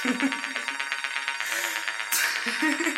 Ha ha ha.